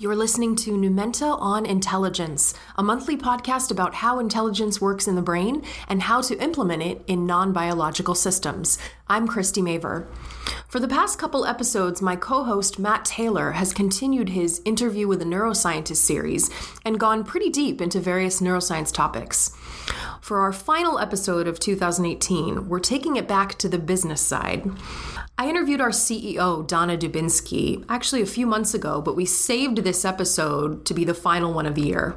You're listening to Numenta on Intelligence, a monthly podcast about how intelligence works in the brain and how to implement it in non biological systems. I'm Christy Maver. For the past couple episodes, my co host Matt Taylor has continued his Interview with a Neuroscientist series and gone pretty deep into various neuroscience topics. For our final episode of 2018, we're taking it back to the business side. I interviewed our CEO, Donna Dubinsky, actually a few months ago, but we saved this episode to be the final one of the year.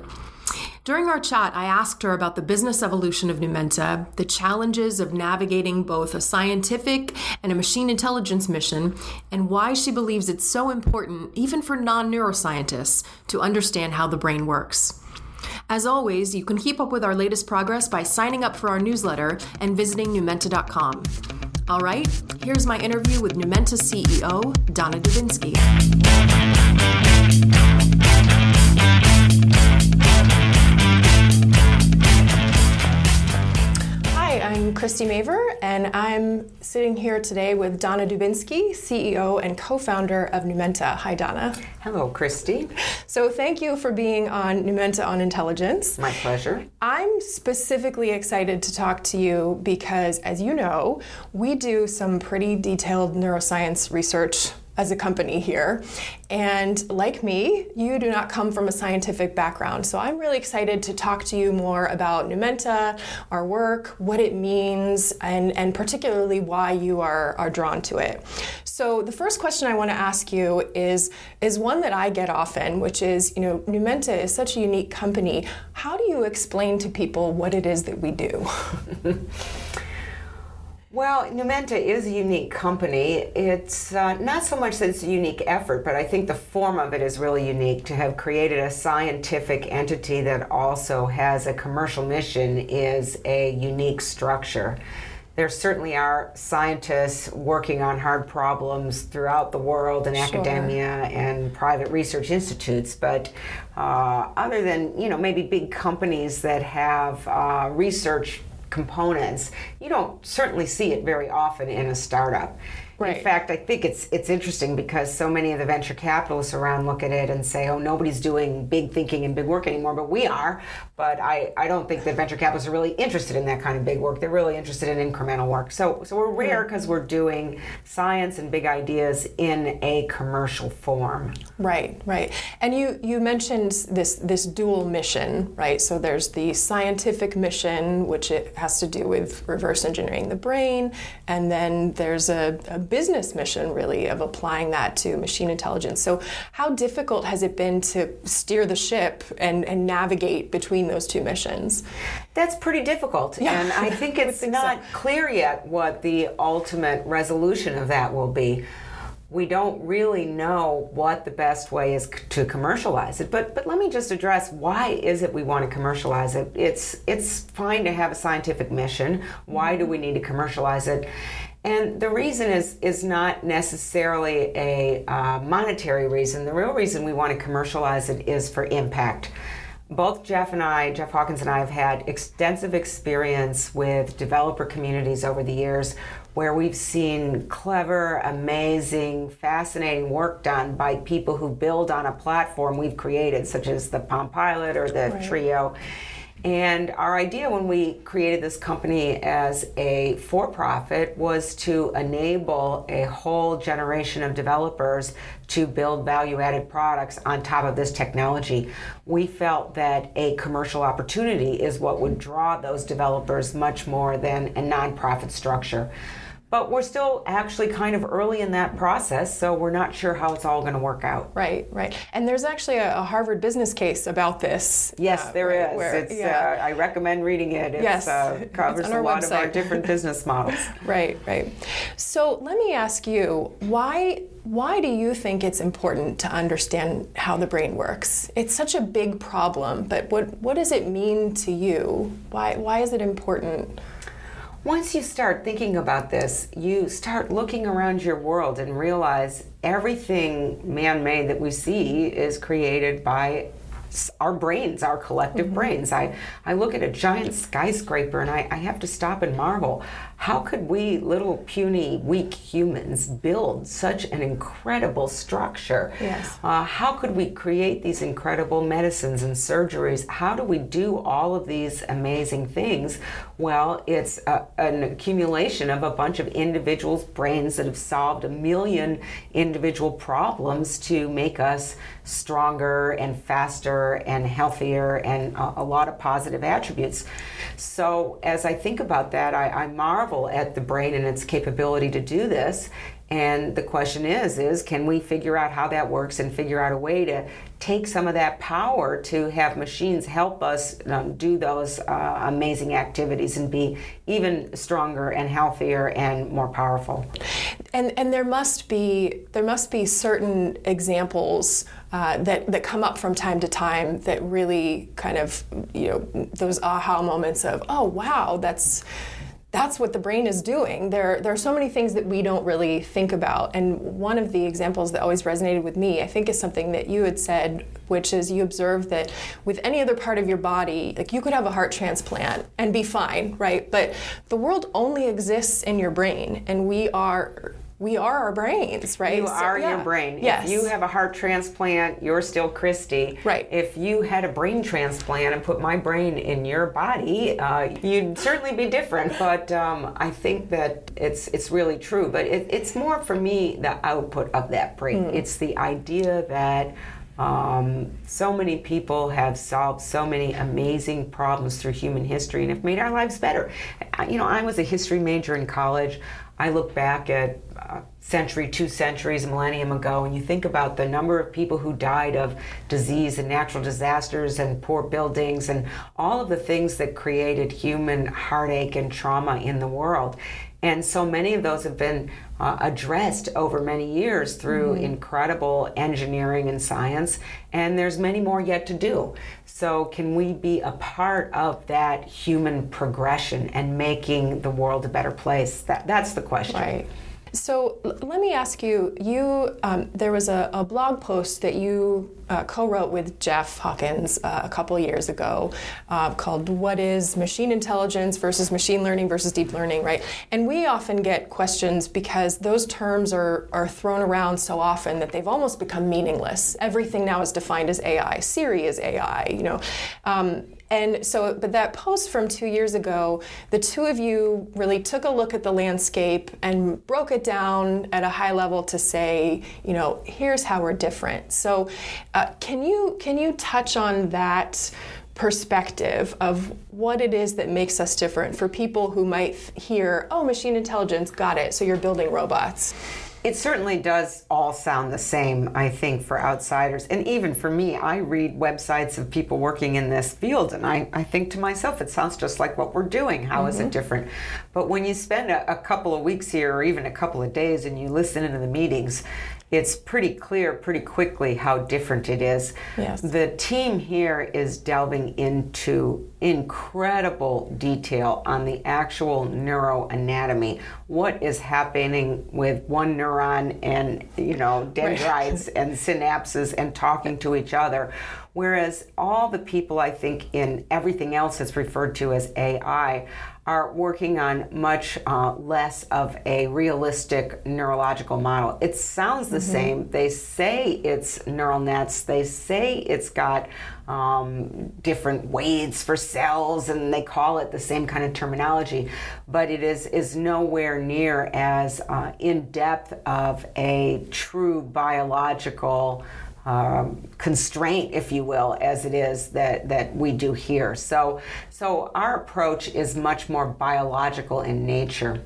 During our chat, I asked her about the business evolution of Numenta, the challenges of navigating both a scientific and a machine intelligence mission, and why she believes it's so important, even for non neuroscientists, to understand how the brain works. As always, you can keep up with our latest progress by signing up for our newsletter and visiting numenta.com. All right, here's my interview with Numenta CEO, Donna Dubinsky. Christy Maver, and I'm sitting here today with Donna Dubinsky, CEO and co founder of Numenta. Hi, Donna. Hello, Christy. So, thank you for being on Numenta on Intelligence. My pleasure. I'm specifically excited to talk to you because, as you know, we do some pretty detailed neuroscience research as a company here. And like me, you do not come from a scientific background. So I'm really excited to talk to you more about Numenta, our work, what it means, and, and particularly why you are, are drawn to it. So the first question I want to ask you is, is one that I get often, which is, you know, Numenta is such a unique company. How do you explain to people what it is that we do? Well, Numenta is a unique company. It's uh, not so much that it's a unique effort, but I think the form of it is really unique. To have created a scientific entity that also has a commercial mission is a unique structure. There certainly are scientists working on hard problems throughout the world in sure. academia and private research institutes, but uh, other than you know maybe big companies that have uh, research components, you don't certainly see it very often in a startup. Right. In fact, I think it's it's interesting because so many of the venture capitalists around look at it and say, "Oh, nobody's doing big thinking and big work anymore," but we are. But I, I don't think that venture capitalists are really interested in that kind of big work. They're really interested in incremental work. So so we're rare because we're doing science and big ideas in a commercial form. Right, right. And you you mentioned this this dual mission, right? So there's the scientific mission, which it has to do with reverse engineering the brain, and then there's a, a business mission, really, of applying that to machine intelligence. So, how difficult has it been to steer the ship and, and navigate between those two missions? That's pretty difficult. Yeah. And I think it's not so. clear yet what the ultimate resolution of that will be we don't really know what the best way is to commercialize it. But but let me just address why is it we want to commercialize it? It's it's fine to have a scientific mission. Why do we need to commercialize it? And the reason is is not necessarily a uh, monetary reason. The real reason we want to commercialize it is for impact. Both Jeff and I, Jeff Hawkins and I, have had extensive experience with developer communities over the years where we've seen clever, amazing, fascinating work done by people who build on a platform we've created, such as the Palm Pilot or the right. Treo. And our idea when we created this company as a for profit was to enable a whole generation of developers to build value added products on top of this technology. We felt that a commercial opportunity is what would draw those developers much more than a nonprofit structure. But we're still actually kind of early in that process, so we're not sure how it's all going to work out. Right, right. And there's actually a, a Harvard business case about this. Yes, uh, there right, is. Where, it's, yeah. uh, I recommend reading it. It's, yes, uh, covers a lot website. of our different business models. right, right. So let me ask you, why why do you think it's important to understand how the brain works? It's such a big problem, but what what does it mean to you? Why why is it important? Once you start thinking about this, you start looking around your world and realize everything man made that we see is created by our brains, our collective mm-hmm. brains. I, I look at a giant skyscraper and I, I have to stop and marvel how could we, little puny, weak humans, build such an incredible structure? Yes. Uh, how could we create these incredible medicines and surgeries? How do we do all of these amazing things? Well, it's a, an accumulation of a bunch of individuals' brains that have solved a million individual problems to make us stronger and faster and healthier and a, a lot of positive attributes. So, as I think about that, I, I marvel at the brain and its capability to do this. And the question is, is can we figure out how that works and figure out a way to take some of that power to have machines help us um, do those uh, amazing activities and be even stronger and healthier and more powerful. And and there must be there must be certain examples uh, that that come up from time to time that really kind of you know those aha moments of oh wow that's that's what the brain is doing. There, there are so many things that we don't really think about. And one of the examples that always resonated with me, I think, is something that you had said, which is you observed that with any other part of your body, like you could have a heart transplant and be fine, right? But the world only exists in your brain, and we are we are our brains, right? You so, are yeah. your brain. Yes. If you have a heart transplant, you're still Christy. Right. If you had a brain transplant and put my brain in your body, uh, you'd certainly be different. But um, I think that it's it's really true. But it, it's more for me the output of that brain. Mm. It's the idea that. Um, so many people have solved so many amazing problems through human history and have made our lives better. You know, I was a history major in college. I look back at a century, two centuries, a millennium ago, and you think about the number of people who died of disease and natural disasters and poor buildings and all of the things that created human heartache and trauma in the world. And so many of those have been uh, addressed over many years through mm-hmm. incredible engineering and science, and there's many more yet to do. So, can we be a part of that human progression and making the world a better place? That, that's the question. Right. So let me ask you. You um, there was a, a, blog post that you uh, co-wrote with Jeff Hawkins uh, a couple years ago uh, called "What is Machine Intelligence versus Machine Learning versus Deep Learning?" Right, and we often get questions because those terms are are thrown around so often that they've almost become meaningless. Everything now is defined as AI. Siri is AI. You know. Um, and so, but that post from two years ago, the two of you really took a look at the landscape and broke it down at a high level to say, you know, here's how we're different. So, uh, can you can you touch on that? perspective of what it is that makes us different for people who might hear, oh, machine intelligence, got it, so you're building robots. It certainly does all sound the same, I think, for outsiders. And even for me, I read websites of people working in this field and I, I think to myself, it sounds just like what we're doing. How mm-hmm. is it mm-hmm. different? But when you spend a, a couple of weeks here or even a couple of days and you listen into the meetings, it's pretty clear pretty quickly how different it is. Yes. The team here is delving into incredible detail on the actual neuroanatomy. What is happening with one neuron and, you know, dendrites right. and synapses and talking to each other. Whereas all the people I think in everything else that's referred to as AI are working on much uh, less of a realistic neurological model. It sounds the mm-hmm. same. They say it's neural nets, they say it's got um, different weights for cells, and they call it the same kind of terminology, but it is, is nowhere near as uh, in depth of a true biological um, constraint, if you will, as it is that, that we do here. So, so our approach is much more biological in nature.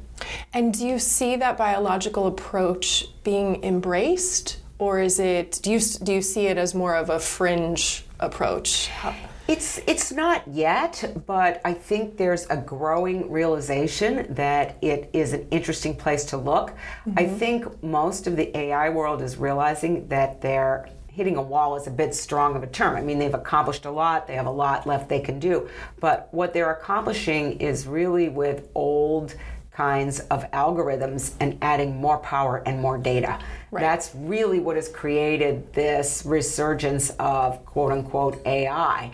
And do you see that biological approach being embraced, or is it? Do you do you see it as more of a fringe approach? It's it's not yet, but I think there's a growing realization that it is an interesting place to look. Mm-hmm. I think most of the AI world is realizing that they're hitting a wall is a bit strong of a term. I mean, they've accomplished a lot, they have a lot left they can do. But what they're accomplishing is really with old kinds of algorithms and adding more power and more data. Right. That's really what has created this resurgence of quote unquote AI.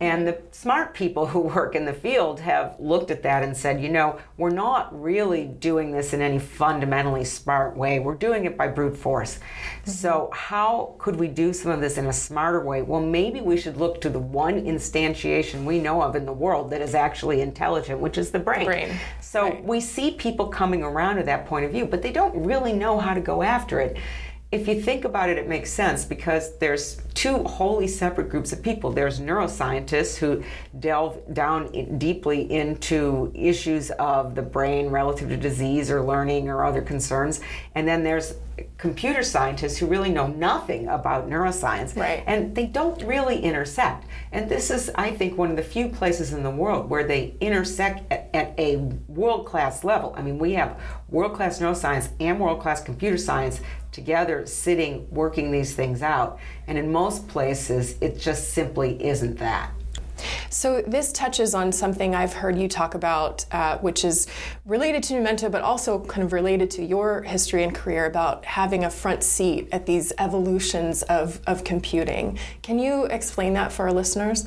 And the smart people who work in the field have looked at that and said, you know, we're not really doing this in any fundamentally smart way. We're doing it by brute force. Mm-hmm. So, how could we do some of this in a smarter way? Well, maybe we should look to the one instantiation we know of in the world that is actually intelligent, which is the brain. The brain. So, right. we see people coming around to that point of view, but they don't really know how to go after it if you think about it, it makes sense because there's two wholly separate groups of people. There's neuroscientists who delve down in deeply into issues of the brain relative to disease or learning or other concerns. And then there's computer scientists who really know nothing about neuroscience. Right. And they don't really intersect. And this is, I think, one of the few places in the world where they intersect at, at a world class level. I mean, we have world class neuroscience and world class computer science together sitting working these things out. And in most places, it just simply isn't that. So this touches on something I've heard you talk about, uh, which is related to Numenta, but also kind of related to your history and career about having a front seat at these evolutions of, of computing. Can you explain that for our listeners?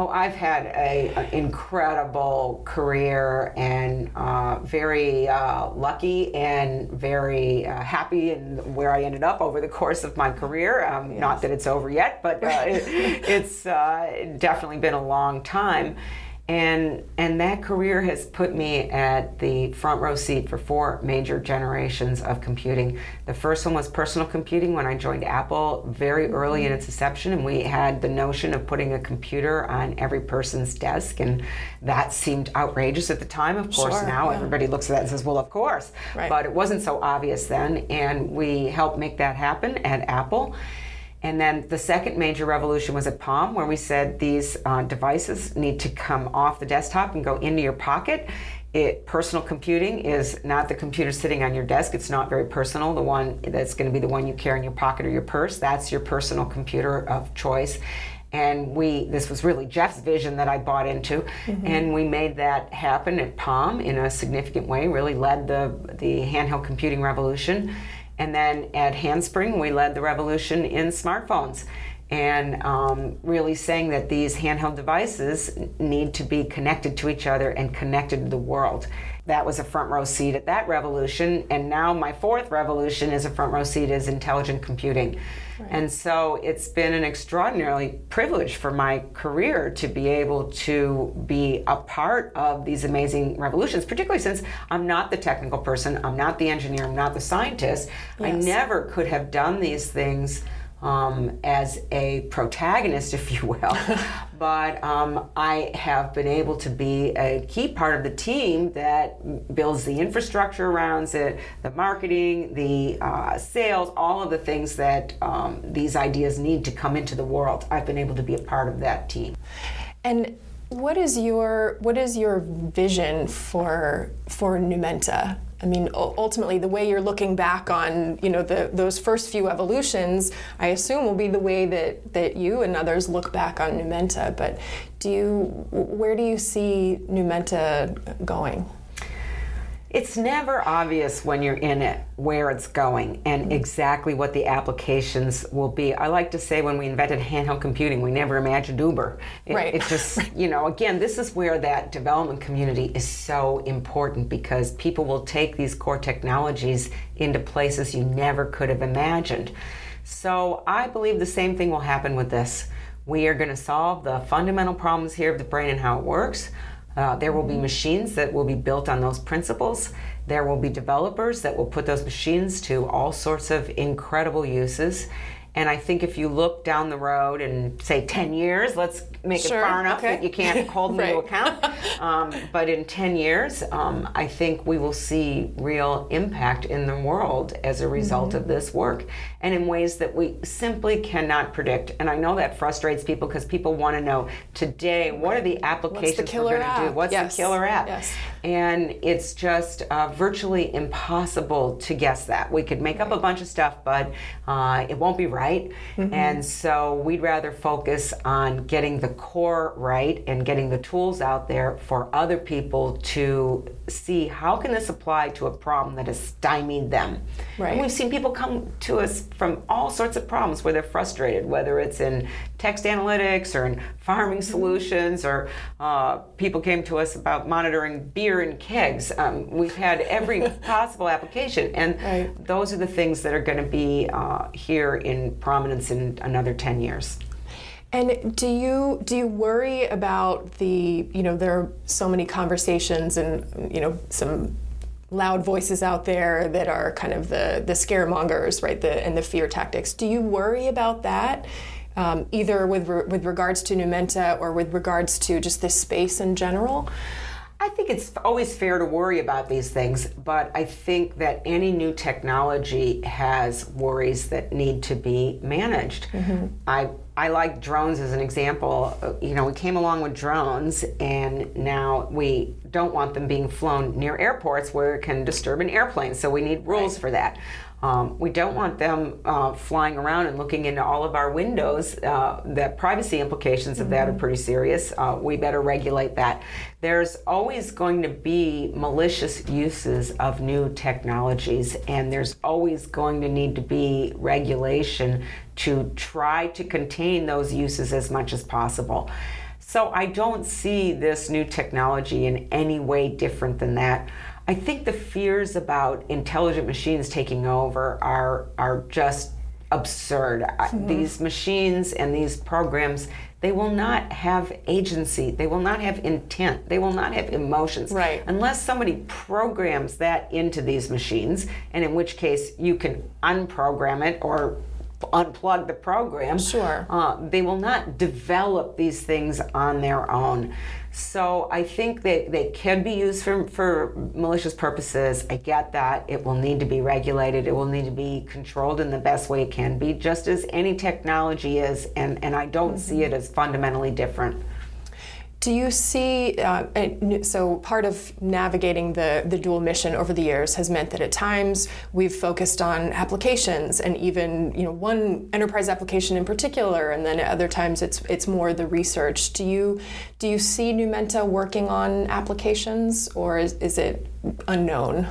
Oh, I've had an incredible career and uh, very uh, lucky and very uh, happy in where I ended up over the course of my career. Um, yes. Not that it's over yet, but uh, it, it's uh, definitely been a long time and and that career has put me at the front row seat for four major generations of computing. The first one was personal computing when I joined Apple very early in mm-hmm. its inception, and we had the notion of putting a computer on every person's desk, and that seemed outrageous at the time. Of course, sure, now yeah. everybody looks at that and says, "Well, of course," right. but it wasn't so obvious then, and we helped make that happen at Apple. And then the second major revolution was at Palm, where we said these uh, devices need to come off the desktop and go into your pocket. It, personal computing is not the computer sitting on your desk. It's not very personal. The one that's going to be the one you carry in your pocket or your purse, that's your personal computer of choice. And we, this was really Jeff's vision that I bought into, mm-hmm. and we made that happen at Palm in a significant way. Really led the the handheld computing revolution. And then at Handspring, we led the revolution in smartphones and um, really saying that these handheld devices need to be connected to each other and connected to the world. That was a front row seat at that revolution, and now my fourth revolution is a front row seat is intelligent computing. And so it's been an extraordinarily privilege for my career to be able to be a part of these amazing revolutions, particularly since I'm not the technical person, I'm not the engineer, I'm not the scientist. Yes. I never could have done these things um, as a protagonist, if you will. but um, I have been able to be a key part of the team that builds the infrastructure around it, the marketing, the uh, sales, all of the things that um, these ideas need to come into the world. I've been able to be a part of that team. And what is your what is your vision for for Numenta? I mean, ultimately, the way you're looking back on, you know, the, those first few evolutions, I assume will be the way that, that you and others look back on Numenta. But do you, where do you see Numenta going? It's never obvious when you're in it where it's going and mm-hmm. exactly what the applications will be. I like to say when we invented handheld computing, we never imagined Uber. It, right. It just, you know, again, this is where that development community is so important because people will take these core technologies into places you never could have imagined. So I believe the same thing will happen with this. We are going to solve the fundamental problems here of the brain and how it works. Uh, there will be machines that will be built on those principles. There will be developers that will put those machines to all sorts of incredible uses. And I think if you look down the road and say 10 years, let's make sure, it far enough okay. that you can't hold me to account. Um, but in 10 years, um, I think we will see real impact in the world as a result mm-hmm. of this work and in ways that we simply cannot predict. And I know that frustrates people because people want to know today what are the applications the we're going to do? What's yes. the killer app? Yes. And it's just uh, virtually impossible to guess that. We could make right. up a bunch of stuff, but uh, it won't be right right. Mm-hmm. And so we'd rather focus on getting the core right and getting the tools out there for other people to see how can this apply to a problem that has stymied them. Right. And we've seen people come to us from all sorts of problems where they're frustrated, whether it's in text analytics or in farming mm-hmm. solutions, or uh, people came to us about monitoring beer in kegs. Um, we've had every possible application, and right. those are the things that are going to be uh, here in prominence in another 10 years. And do you do you worry about the you know there are so many conversations and you know some loud voices out there that are kind of the the scaremongers right the and the fear tactics. Do you worry about that? Um, either with re- with regards to Numenta or with regards to just this space in general? I think it's always fair to worry about these things, but I think that any new technology has worries that need to be managed. Mm-hmm. I I like drones as an example. You know, we came along with drones, and now we don't want them being flown near airports where it can disturb an airplane. So we need rules right. for that. Um, we don't want them uh, flying around and looking into all of our windows. Uh, the privacy implications of mm-hmm. that are mm-hmm. pretty serious. Uh, we better regulate that. There's always going to be malicious uses of new technologies, and there's always going to need to be regulation to try to contain those uses as much as possible. So I don't see this new technology in any way different than that. I think the fears about intelligent machines taking over are are just absurd. Mm-hmm. These machines and these programs, they will not have agency. They will not have intent. They will not have emotions. Right. Unless somebody programs that into these machines, and in which case you can unprogram it or unplug the program. Sure. Uh, they will not develop these things on their own. So I think that they can be used for, for malicious purposes. I get that. It will need to be regulated. It will need to be controlled in the best way it can be, just as any technology is. And, and I don't mm-hmm. see it as fundamentally different. Do you see, uh, so part of navigating the, the dual mission over the years has meant that at times we've focused on applications and even, you know, one enterprise application in particular, and then at other times it's it's more the research. Do you do you see Numenta working on applications or is, is it unknown?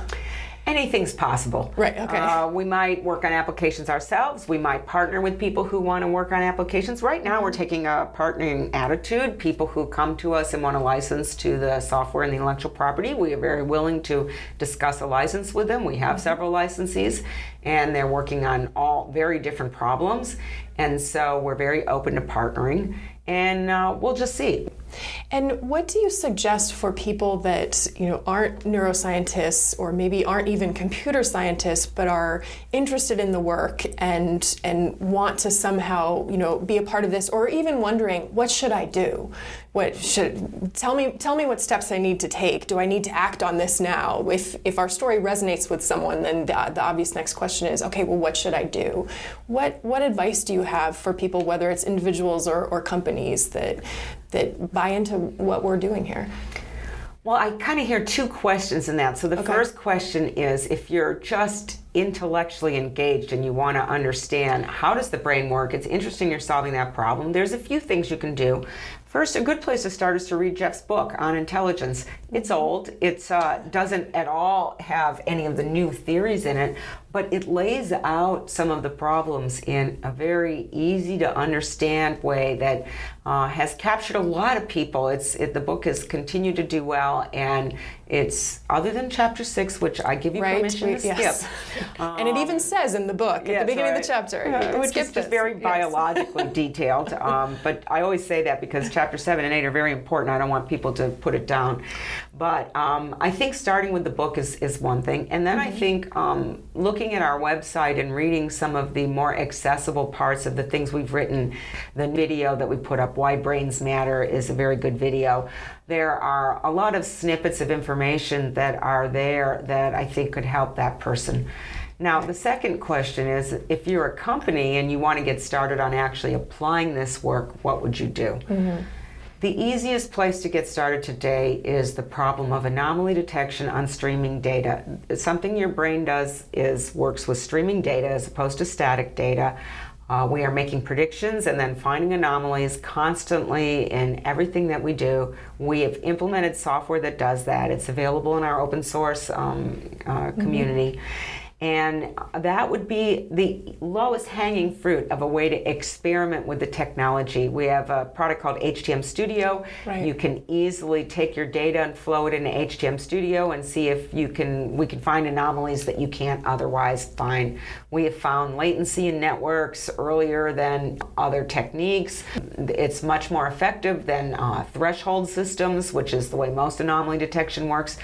Anything's possible. Right, okay. Uh, we might work on applications ourselves. We might partner with people who want to work on applications. Right now, we're taking a partnering attitude. People who come to us and want a license to the software and the intellectual property, we are very willing to discuss a license with them. We have mm-hmm. several licensees, and they're working on all very different problems. And so we're very open to partnering, and uh, we'll just see. And what do you suggest for people that you know aren't neuroscientists or maybe aren't even computer scientists but are interested in the work and and want to somehow you know be a part of this or even wondering what should I do? What should tell me tell me what steps I need to take? Do I need to act on this now? If if our story resonates with someone, then the, the obvious next question is okay. Well, what should I do? What what advice do you have for people, whether it's individuals or, or companies that that buy into what we're doing here? Well, I kind of hear two questions in that. So the okay. first question is if you're just intellectually engaged and you want to understand how does the brain work, it's interesting you're solving that problem. There's a few things you can do. First, a good place to start is to read Jeff's book on intelligence. It's old. It uh, doesn't at all have any of the new theories in it, but it lays out some of the problems in a very easy to understand way that uh, has captured a lot of people. It's it, the book has continued to do well, and it's other than chapter six, which I give you right. permission to yes. skip. Um, and it even says in the book at yes, the beginning right. of the chapter, uh, which is just very yes. biologically detailed. Um, but I always say that because chapter seven and eight are very important. I don't want people to put it down. But um, I think starting with the book is, is one thing. And then mm-hmm. I think um, looking at our website and reading some of the more accessible parts of the things we've written, the video that we put up, Why Brains Matter, is a very good video. There are a lot of snippets of information that are there that I think could help that person. Now, the second question is if you're a company and you want to get started on actually applying this work, what would you do? Mm-hmm. The easiest place to get started today is the problem of anomaly detection on streaming data. Something your brain does is works with streaming data as opposed to static data. Uh, we are making predictions and then finding anomalies constantly in everything that we do. We have implemented software that does that. It's available in our open source um, uh, community. Mm-hmm and that would be the lowest hanging fruit of a way to experiment with the technology. We have a product called HTM Studio. Right. You can easily take your data and flow it into HTM Studio and see if you can we can find anomalies that you can't otherwise find. We have found latency in networks earlier than other techniques. It's much more effective than uh, threshold systems, which is the way most anomaly detection works.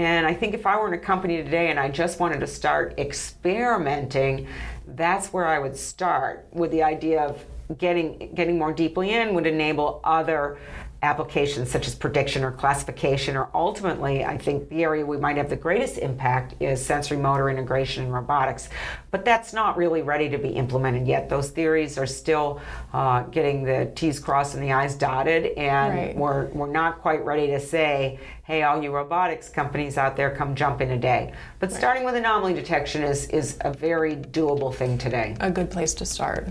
And I think if I were in a company today and I just wanted to start experimenting, that's where I would start with the idea of getting getting more deeply in would enable other applications such as prediction or classification, or ultimately, I think the area we might have the greatest impact is sensory motor integration and robotics. But that's not really ready to be implemented yet. Those theories are still uh, getting the T's crossed and the I's dotted, and right. we're, we're not quite ready to say, hey, all you robotics companies out there, come jump in a day. But right. starting with anomaly detection is, is a very doable thing today. A good place to start.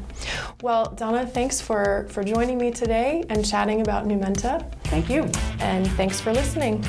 Well, Donna, thanks for, for joining me today and chatting about Numenta. Thank you. And thanks for listening.